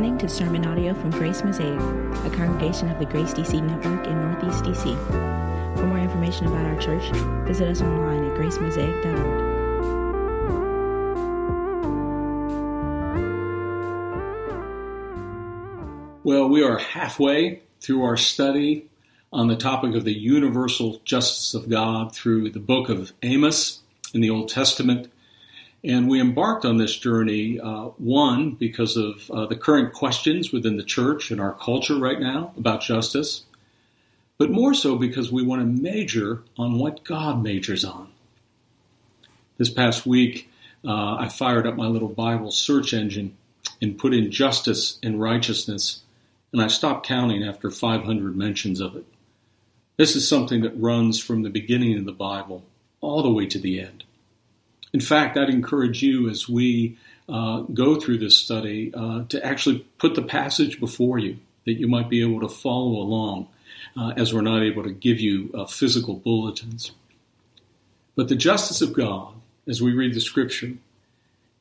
listening to sermon audio from Grace Mosaic, a congregation of the Grace DC Network in Northeast DC. For more information about our church, visit us online at gracemosaic.org. Well, we are halfway through our study on the topic of the universal justice of God through the book of Amos in the Old Testament. And we embarked on this journey, uh, one, because of uh, the current questions within the church and our culture right now about justice, but more so because we want to major on what God majors on. This past week, uh, I fired up my little Bible search engine and put in justice and righteousness, and I stopped counting after 500 mentions of it. This is something that runs from the beginning of the Bible all the way to the end. In fact, I'd encourage you as we uh, go through this study uh, to actually put the passage before you that you might be able to follow along uh, as we're not able to give you uh, physical bulletins. But the justice of God, as we read the scripture,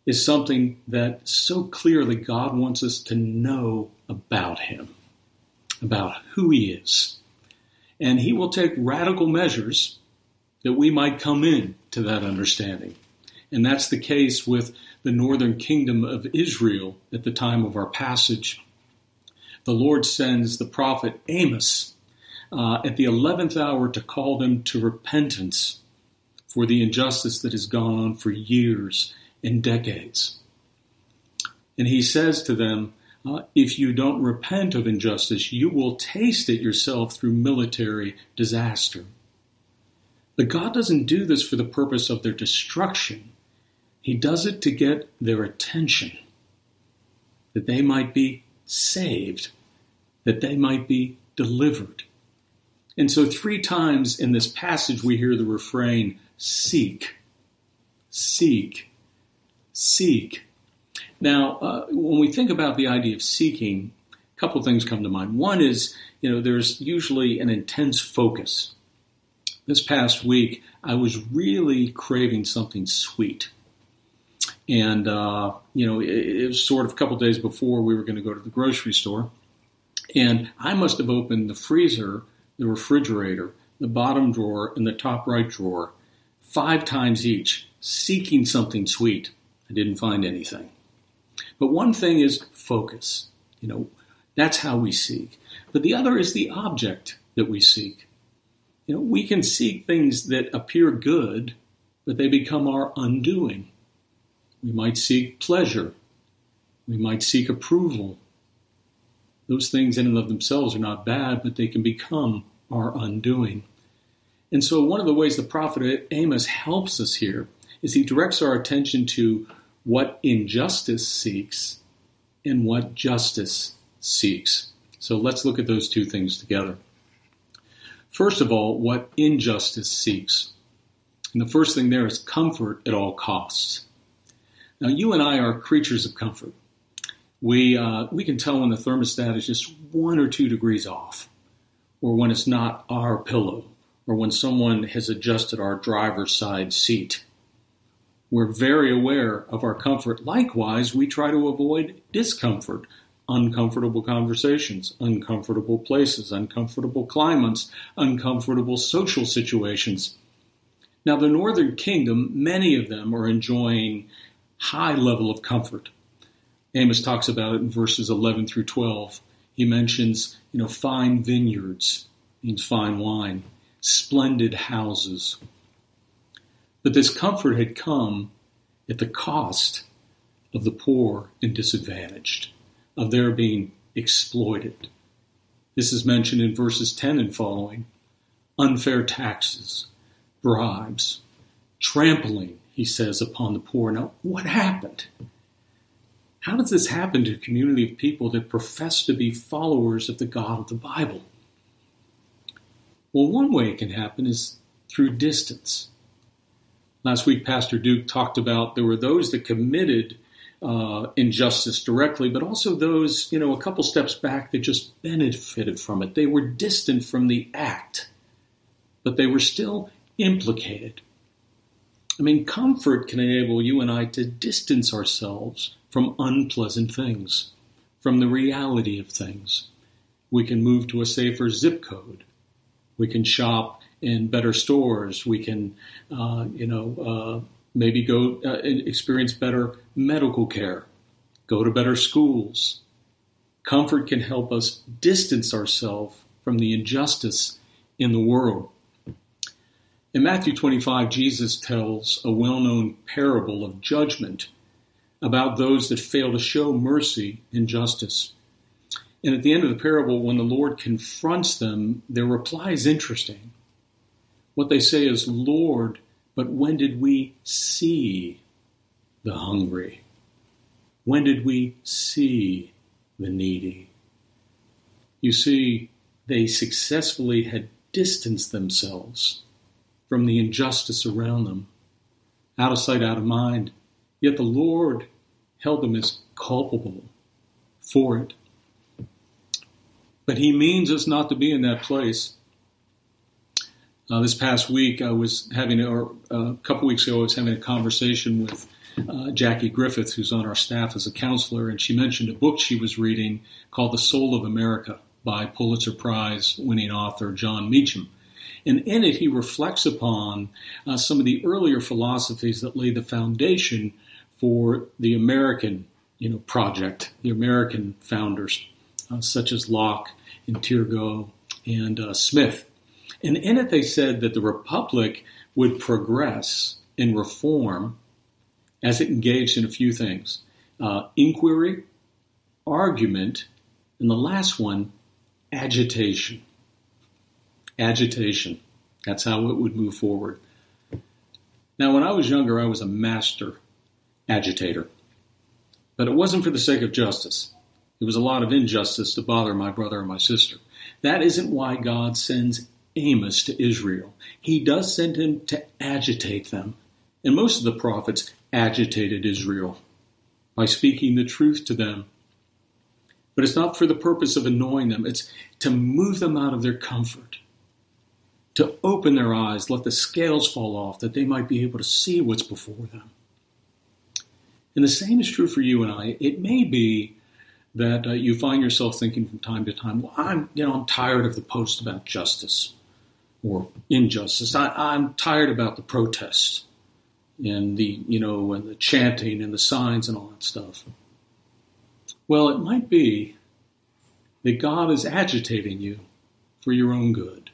is something that so clearly God wants us to know about Him, about who He is. And He will take radical measures that we might come in to that understanding. And that's the case with the northern kingdom of Israel at the time of our passage. The Lord sends the prophet Amos uh, at the 11th hour to call them to repentance for the injustice that has gone on for years and decades. And he says to them, uh, if you don't repent of injustice, you will taste it yourself through military disaster. But God doesn't do this for the purpose of their destruction. He does it to get their attention, that they might be saved, that they might be delivered. And so, three times in this passage, we hear the refrain seek, seek, seek. Now, uh, when we think about the idea of seeking, a couple things come to mind. One is, you know, there's usually an intense focus. This past week, I was really craving something sweet. And, uh, you know, it, it, was sort of a couple days before we were going to go to the grocery store. And I must have opened the freezer, the refrigerator, the bottom drawer, and the top right drawer five times each, seeking something sweet. I didn't find anything. But one thing is focus. You know, that's how we seek. But the other is the object that we seek. You know, we can seek things that appear good, but they become our undoing. We might seek pleasure. We might seek approval. Those things in and of themselves are not bad, but they can become our undoing. And so, one of the ways the prophet Amos helps us here is he directs our attention to what injustice seeks and what justice seeks. So, let's look at those two things together. First of all, what injustice seeks. And the first thing there is comfort at all costs. Now, you and I are creatures of comfort. We, uh, we can tell when the thermostat is just one or two degrees off, or when it's not our pillow, or when someone has adjusted our driver's side seat. We're very aware of our comfort. Likewise, we try to avoid discomfort, uncomfortable conversations, uncomfortable places, uncomfortable climates, uncomfortable social situations. Now, the Northern Kingdom, many of them are enjoying high level of comfort. Amos talks about it in verses 11 through 12. He mentions, you know, fine vineyards, means fine wine, splendid houses. But this comfort had come at the cost of the poor and disadvantaged, of their being exploited. This is mentioned in verses 10 and following unfair taxes, bribes, trampling he says, upon the poor. Now, what happened? How does this happen to a community of people that profess to be followers of the God of the Bible? Well, one way it can happen is through distance. Last week, Pastor Duke talked about there were those that committed uh, injustice directly, but also those, you know, a couple steps back that just benefited from it. They were distant from the act, but they were still implicated. I mean, comfort can enable you and I to distance ourselves from unpleasant things, from the reality of things. We can move to a safer zip code. We can shop in better stores. We can, uh, you know, uh, maybe go uh, experience better medical care, go to better schools. Comfort can help us distance ourselves from the injustice in the world. In Matthew 25, Jesus tells a well known parable of judgment about those that fail to show mercy and justice. And at the end of the parable, when the Lord confronts them, their reply is interesting. What they say is, Lord, but when did we see the hungry? When did we see the needy? You see, they successfully had distanced themselves from the injustice around them, out of sight, out of mind. Yet the Lord held them as culpable for it. But He means us not to be in that place. Uh, this past week, I was having, or uh, a couple weeks ago, I was having a conversation with uh, Jackie Griffith, who's on our staff as a counselor, and she mentioned a book she was reading called The Soul of America by Pulitzer Prize winning author Jon Meacham. And in it, he reflects upon uh, some of the earlier philosophies that lay the foundation for the American you know, project, the American founders, uh, such as Locke and Turgot and uh, Smith. And in it, they said that the Republic would progress and reform as it engaged in a few things uh, inquiry, argument, and the last one, agitation. Agitation. That's how it would move forward. Now, when I was younger, I was a master agitator. But it wasn't for the sake of justice. It was a lot of injustice to bother my brother and my sister. That isn't why God sends Amos to Israel. He does send him to agitate them. And most of the prophets agitated Israel by speaking the truth to them. But it's not for the purpose of annoying them, it's to move them out of their comfort, to open their eyes, let the scales fall off, that they might be able to see what's before them. And the same is true for you and I. It may be that uh, you find yourself thinking from time to time, well, I'm, you know, I'm tired of the post about justice or injustice. I, am tired about the protests and the, you know, and the chanting and the signs and all that stuff. Well, it might be that God is agitating you for your own good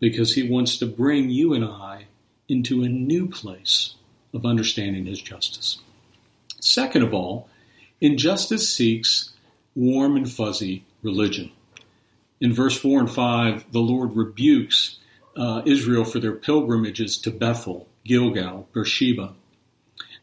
because he wants to bring you and I into a new place of understanding his justice. Second of all, injustice seeks warm and fuzzy religion. In verse 4 and 5, the Lord rebukes uh, Israel for their pilgrimages to Bethel, Gilgal, Beersheba.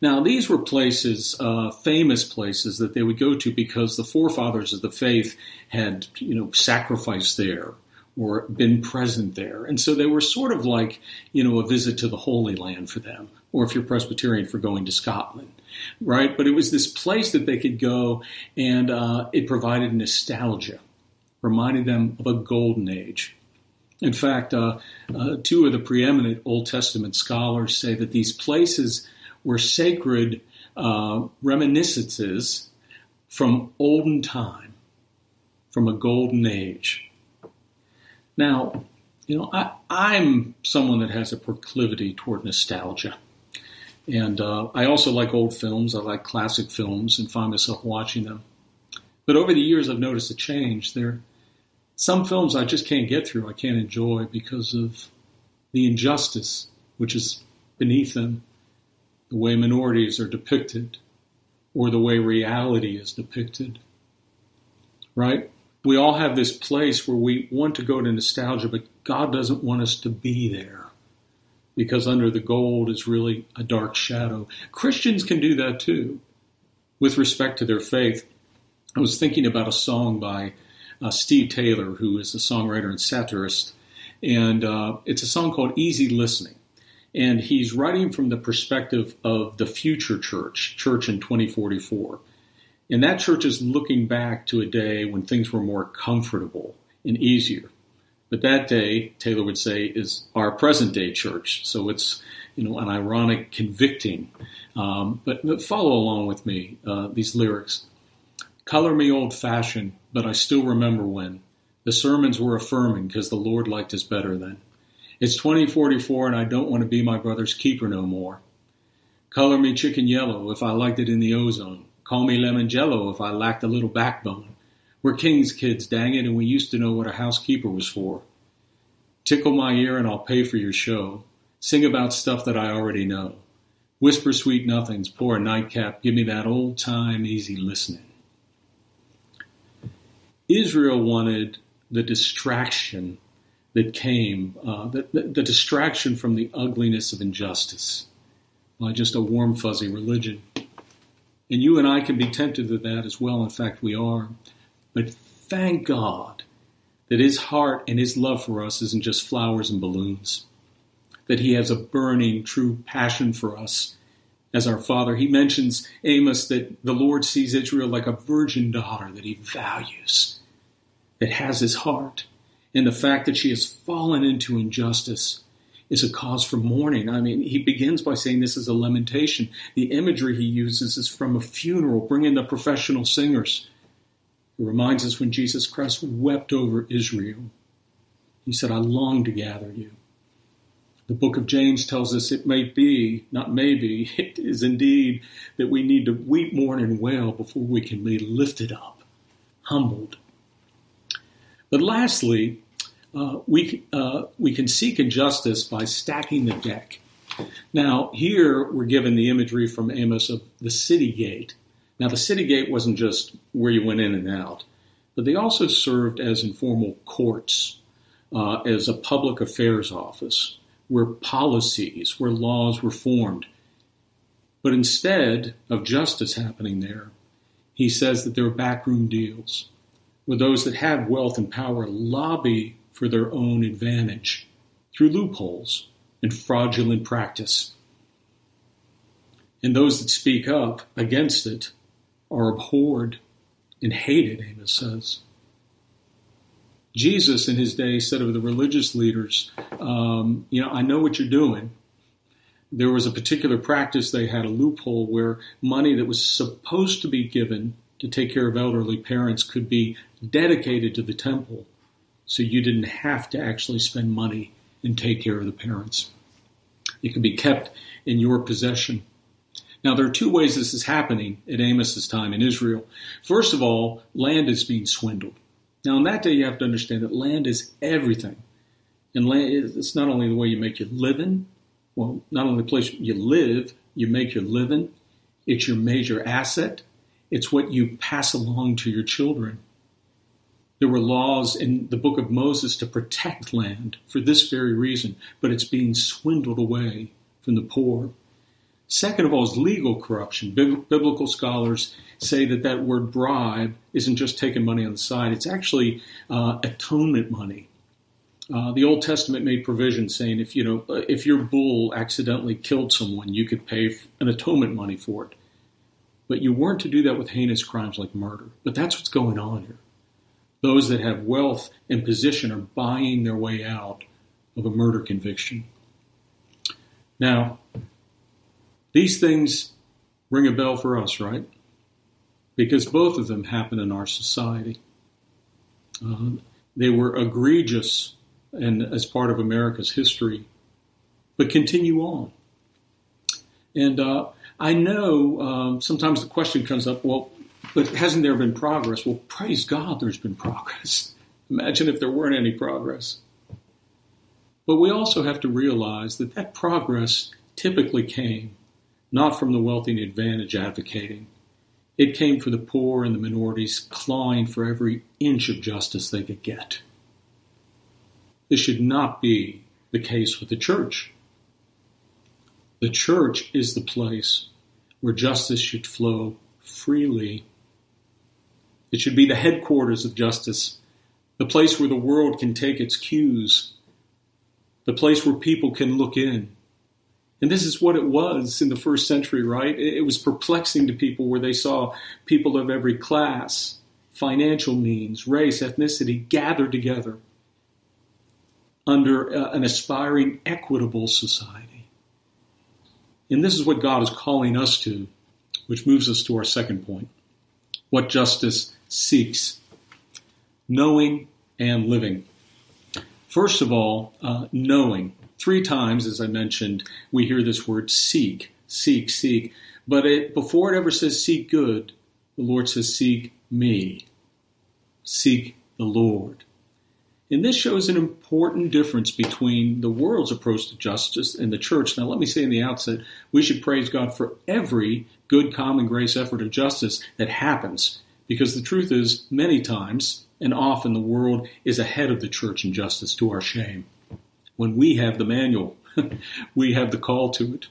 Now, these were places, uh, famous places that they would go to because the forefathers of the faith had, you know, sacrificed there or been present there. And so they were sort of like, you know, a visit to the Holy Land for them, or if you're Presbyterian, for going to Scotland, right? But it was this place that they could go, and uh, it provided nostalgia, reminded them of a golden age. In fact, uh, uh, two of the preeminent Old Testament scholars say that these places were sacred uh, reminiscences from olden time, from a golden age. Now, you know, I, I'm someone that has a proclivity toward nostalgia. And uh, I also like old films. I like classic films and find myself watching them. But over the years, I've noticed a change. There, some films I just can't get through. I can't enjoy because of the injustice which is beneath them, the way minorities are depicted, or the way reality is depicted. Right? We all have this place where we want to go to nostalgia, but God doesn't want us to be there because under the gold is really a dark shadow. Christians can do that too with respect to their faith. I was thinking about a song by uh, Steve Taylor, who is a songwriter and satirist, and uh, it's a song called Easy Listening. And he's writing from the perspective of the future church, church in 2044. And that church is looking back to a day when things were more comfortable and easier. But that day, Taylor would say, is our present day church. So it's, you know, an ironic, convicting. Um, but, but, follow along with me, uh, these lyrics. Color me old fashioned, but I still remember when. The sermons were affirming because the Lord liked us better then. It's 2044 and I don't want to be my brother's keeper no more. Color me chicken yellow if I liked it in the ozone. Call me lemon jello if I lacked a little backbone. We're king's kids, dang it, and we used to know what a housekeeper was for. Tickle my ear and I'll pay for your show. Sing about stuff that I already know. Whisper sweet nothings, pour a nightcap, give me that old time easy listening. Israel wanted the distraction that came, uh, the, the, the, distraction from the ugliness of injustice, by just a warm, fuzzy religion. And you and I can be tempted to that as well. In fact, we are. But thank God that His heart and His love for us isn't just flowers and balloons, that He has a burning, true passion for us as our Father. He mentions Amos that the Lord sees Israel like a virgin daughter that He values that has his heart. And the fact that she has fallen into injustice is a cause for mourning. I mean, he begins by saying this is a lamentation. The imagery he uses is from a funeral, bringing the professional singers. It reminds us when Jesus Christ wept over Israel. He said, I long to gather you. The book of James tells us it may be, not maybe, it is indeed that we need to weep, mourn, and wail before we can be lifted up, humbled, but lastly, uh, we, uh, we can seek injustice by stacking the deck. Now, here we're given the imagery from Amos of the city gate. Now, the city gate wasn't just where you went in and out, but they also served as informal courts, uh, as a public affairs office, where policies, where laws were formed. But instead of justice happening there, he says that there are backroom deals where those that have wealth and power lobby for their own advantage through loopholes and fraudulent practice. And those that speak up against it are abhorred and hated, Amos says. Jesus in his day said of the religious leaders, um, You know, I know what you're doing. There was a particular practice, they had a loophole where money that was supposed to be given to take care of elderly parents could be dedicated to the temple so you didn't have to actually spend money and take care of the parents. It could be kept in your possession. Now, there are two ways this is happening at Amos's time in Israel. First of all, land is being swindled. Now, on that day, you have to understand that land is everything. And land, it's not only the way you make your living, well, not only the place you live, you make your living, it's your major asset, it's what you pass along to your children. There were laws in the book of Moses to protect land for this very reason, but it's being swindled away from the poor. Second of all is legal corruption. biblical scholars say that that word bribe isn't just taking money on the side, it's actually uh, atonement money. Uh, the Old Testament made provision saying if you know if your bull accidentally killed someone, you could pay an atonement money for it. But you weren't to do that with heinous crimes like murder. But that's what's going on here. Those that have wealth and position are buying their way out of a murder conviction. Now, these things ring a bell for us, right? Because both of them happen in our society. Uh, they were egregious and as part of America's history, but continue on. And uh, I know um, sometimes the question comes up, well, but hasn't there been progress? Well, praise God, there's been progress. Imagine if there weren't any progress. But we also have to realize that that progress typically came not from the wealthy and advantage advocating. It came for the poor and the minorities clawing for every inch of justice they could get. This should not be the case with the church. The church is the place where justice should flow freely. It should be the headquarters of justice, the place where the world can take its cues, the place where people can look in. And this is what it was in the first century, right? It was perplexing to people where they saw people of every class, financial means, race, ethnicity gathered together under uh, an aspiring, equitable society. And this is what God is calling us to, which moves us to our second point. what justice seeks knowing and living. First of all, uh, knowing. Three times, as I mentioned, we hear this word seek, seek, seek. But it, before it ever says seek good, the Lord says seek me. Seek the Lord. And this shows an important difference between the world's approach to justice and the church. Now, let me say in the outset, we should praise God for every good common grace effort of justice that happens, because the truth is, many times and often the world is ahead of the church in justice to our shame. When we have the manual, we have the call to it.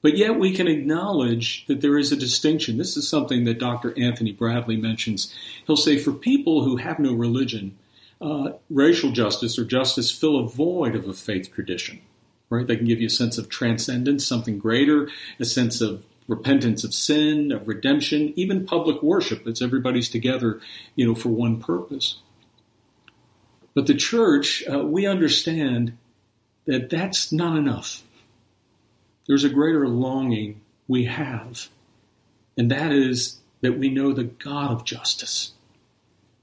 But yet we can acknowledge that there is a distinction. This is something that Dr. Anthony Bradley mentions. He'll say, for people who have no religion, uh, racial justice or justice fill a void of a faith tradition. Right? They can give you a sense of transcendence, something greater, a sense of repentance of sin, of redemption, even public worship. It's everybody's together, you know, for one purpose. But the church, uh, we understand that that's not enough. There's a greater longing we have, and that is that we know the God of justice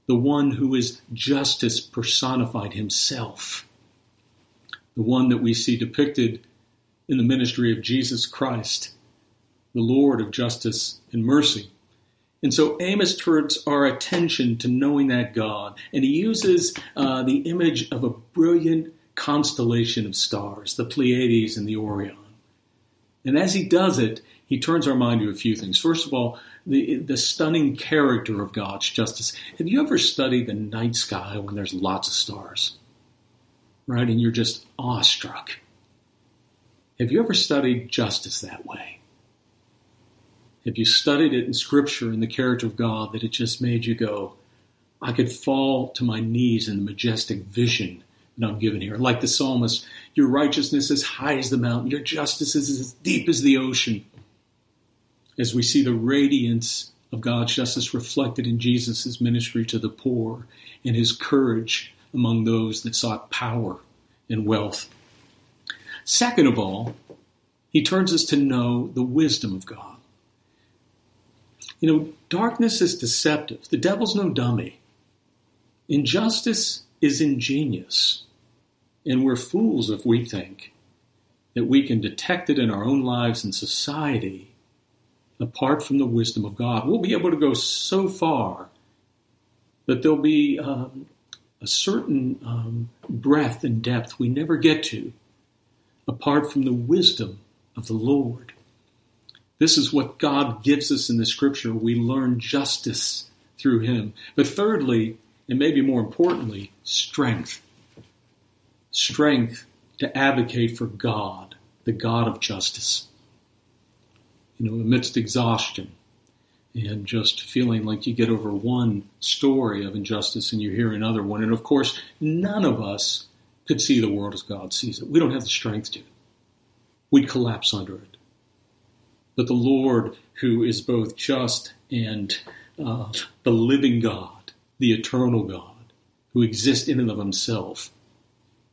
the one who is justice personified himself, the one that we see depicted in the ministry of Jesus Christ, the Lord of justice and mercy. And so Amos turns our attention to knowing that God, and he uses uh, the image of a brilliant constellation of stars, the Pleiades and the Orion. And as he does it, he turns our mind to a few things. First of all, the, the stunning character of God's justice. Have you ever studied the night sky when there's lots of stars? Right? And you're just awestruck. Have you ever studied justice that way? Have you studied it in Scripture in the character of God that it just made you go, I could fall to my knees in the majestic vision that I'm given here? Like the psalmist, your righteousness is high as the mountain, your justice is as deep as the ocean as we see the radiance of God's justice reflected in Jesus' ministry to the poor and his courage among those that sought power and wealth. Second of all, he turns us to know the wisdom of God. You know, darkness is deceptive. The devil's no dummy. Injustice is ingenious. And we're fools if we think that we can detect it in our own lives and society apart from the wisdom of God. We'll be able to go so far that there'll be um, a certain um, breadth and depth we never get to apart from the wisdom of the Lord. This is what God gives us in the scripture. We learn justice through Him. But thirdly, and maybe more importantly, strength. Strength to advocate for God, the God of justice you know, amidst exhaustion and just feeling like you get over one story of injustice and you hear another one. And of course, none of us could see the world as God sees it. We don't have the strength to. We'd collapse under it. But the Lord, who is both just and uh, the living God, the eternal God, who exists in and of himself,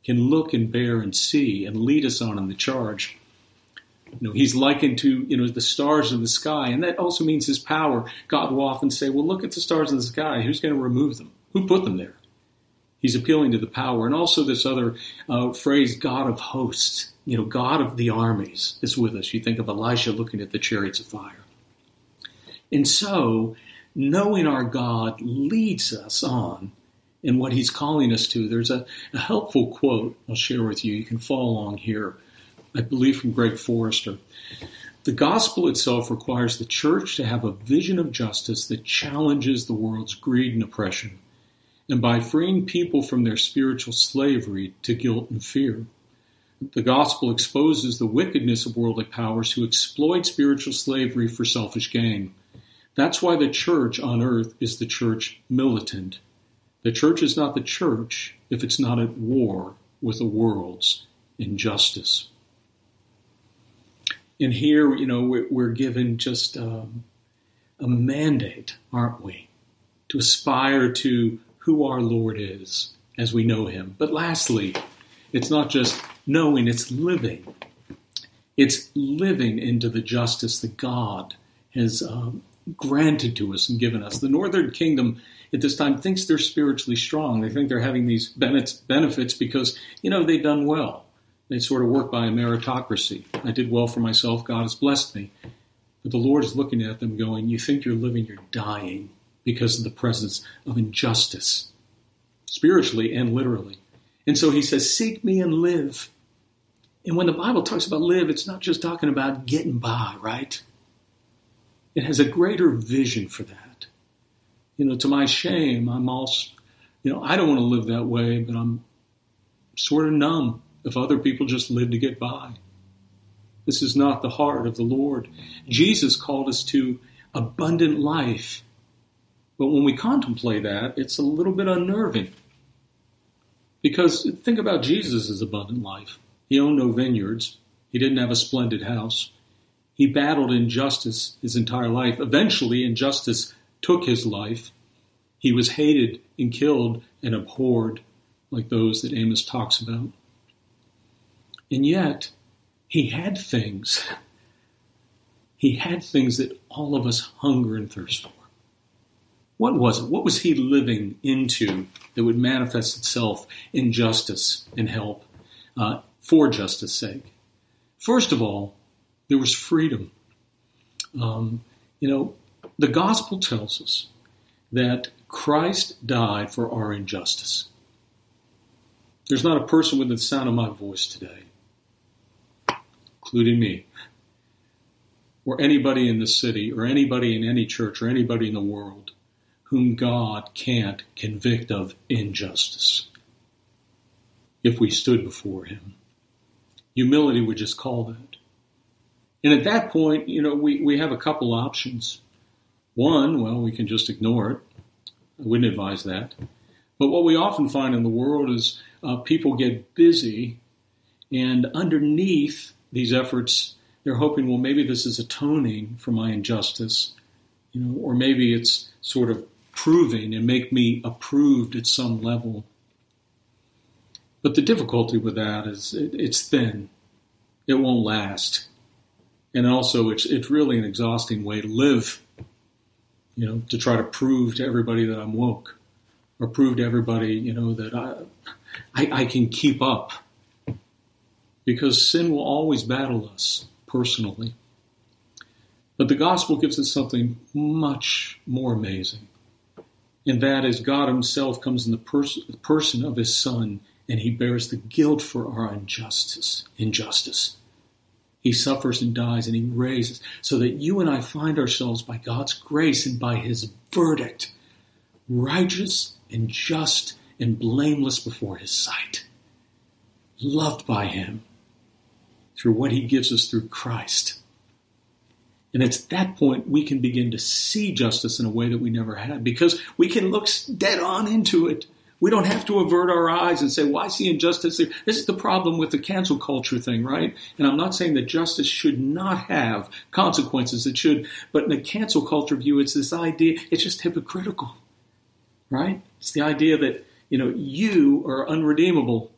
can look and bear and see and lead us on in the charge you know, he's likened to, you know, the stars in the sky, and that also means his power. God will often say, well, look at the stars in the sky. Who's going to remove them? Who put them there? He's appealing to the power. And also this other uh, phrase, God of hosts, you know, God of the armies is with us. You think of Elijah looking at the chariots of fire. And so, knowing our God leads us on in what he's calling us to. There's a, a helpful quote I'll share with you. You can follow along here I believe from Greg Forster. The gospel itself requires the church to have a vision of justice that challenges the world's greed and oppression, and by freeing people from their spiritual slavery to guilt and fear. The gospel exposes the wickedness of worldly powers who exploit spiritual slavery for selfish gain. That's why the church on earth is the church militant. The church is not the church if it's not at war with the world's injustice. And here, you know, we're, given just um, a mandate, aren't we, to aspire to who our Lord is as we know Him. But lastly, it's not just knowing, it's living. It's living into the justice that God has um, granted to us and given us. The northern kingdom at this time thinks they're spiritually strong. They think they're having these benefits because, you know, they've done well. They sort of work by a meritocracy. I did well for myself, God has blessed me. But the Lord is looking at them going, You think you're living, you're dying because of the presence of injustice, spiritually and literally. And so he says, Seek me and live. And when the Bible talks about live, it's not just talking about getting by, right? It has a greater vision for that. You know, to my shame, I'm also, you know, I don't want to live that way, but I'm sort of numb if other people just live to get by. This is not the heart of the Lord. Jesus called us to abundant life. But when we contemplate that, it's a little bit unnerving. Because think about Jesus' abundant life. He owned no vineyards. He didn't have a splendid house. He battled injustice his entire life. Eventually, injustice took his life. He was hated and killed and abhorred, like those that Amos talks about. And yet, he had things. He had things that all of us hunger and thirst for. What was it? What was he living into that would manifest itself in justice and help uh, for justice sake? First of all, there was freedom. Um, you know, the gospel tells us that Christ died for our injustice. There's not a person within the sound of my voice today including me, or anybody in the city, or anybody in any church, or anybody in the world, whom God can't convict of injustice if we stood before Him. Humility would just call that. And at that point, you know, we, we have a couple options. One, well, we can just ignore it. I wouldn't advise that. But what we often find in the world is uh, people get busy, and underneath these efforts, they're hoping, well, maybe this is atoning for my injustice, you know, or maybe it's sort of proving and make me approved at some level. But the difficulty with that is it, it's thin. It won't last. And also it's it's really an exhausting way to live, you know, to try to prove to everybody that I'm woke or prove to everybody, you know, that I I, I can keep up because sin will always battle us personally. But the gospel gives us something much more amazing. And that is God Himself comes in the, pers- the person of His Son and He bears the guilt for our injustice. Injustice. He suffers and dies and He raises so that you and I find ourselves by God's grace and by His verdict righteous and just and blameless before His sight, loved by Him through what he gives us through Christ. And it's at that point we can begin to see justice in a way that we never had because we can look dead on into it. We don't have to avert our eyes and say, well, I see injustice there. This is the problem with the cancel culture thing, right? And I'm not saying that justice should not have consequences. It should. But in the cancel culture view, it's this idea, it's just hypocritical, right? It's the idea that, you know, you are unredeemable,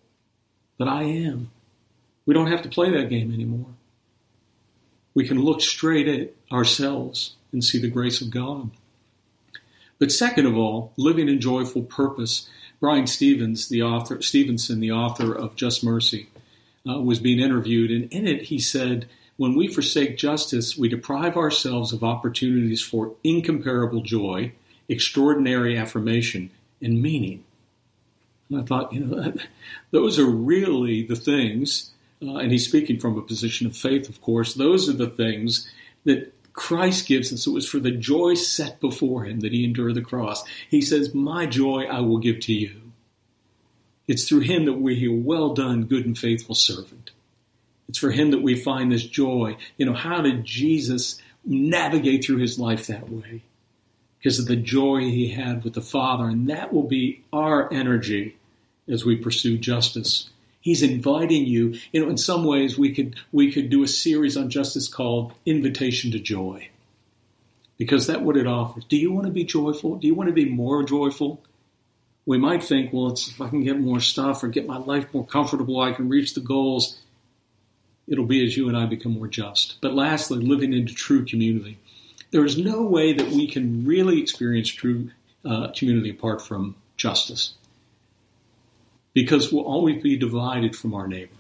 but I am. We don't have to play that game anymore. We can look straight at ourselves and see the grace of God. But second of all, living in joyful purpose. Bryan Stevens, the author, Stevenson, the author of Just Mercy, uh, was being interviewed, and in it he said, "When we forsake justice, we deprive ourselves of opportunities for incomparable joy, extraordinary affirmation, and meaning." And I thought, you know, those are really the things uh, and he's speaking from a position of faith, of course, those are the things that Christ gives us. It was for the joy set before him that he endured the cross. He says, My joy I will give to you. It's through him that we hear, Well done, good and faithful servant. It's for him that we find this joy. You know, how did Jesus navigate through his life that way? Because of the joy he had with the Father. And that will be our energy as we pursue justice He's inviting you. You know, in some ways, we could we could do a series on justice called "Invitation to Joy," because that's what it offers. Do you want to be joyful? Do you want to be more joyful? We might think, well, if I can get more stuff or get my life more comfortable, I can reach the goals. It'll be as you and I become more just. But lastly, living into true community. there is no way that we can really experience true uh, community apart from justice. Because we'll always be divided from our neighbor.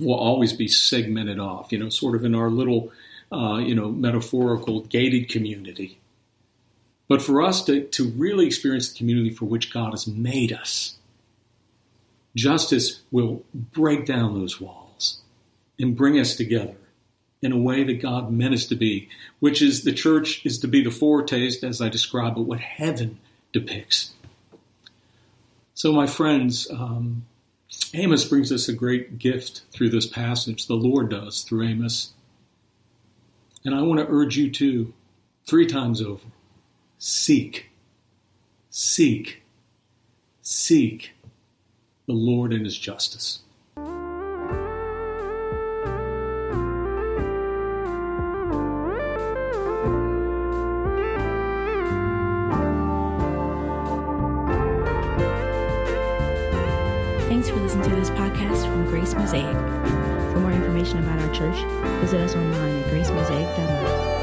We'll always be segmented off, you know, sort of in our little, uh, you know, metaphorical gated community. But for us to, to really experience the community for which God has made us, justice will break down those walls and bring us together in a way that God meant us to be, which is the church is to be the foretaste, as I describe it, what heaven depicts. So, my friends, um, Amos brings us a great gift through this passage. The Lord does through Amos. And I want to urge you to, three times over, seek, seek, seek the Lord and his justice. For listening to this podcast from Grace Mosaic. For more information about our church, visit us online at gracemosaic.org.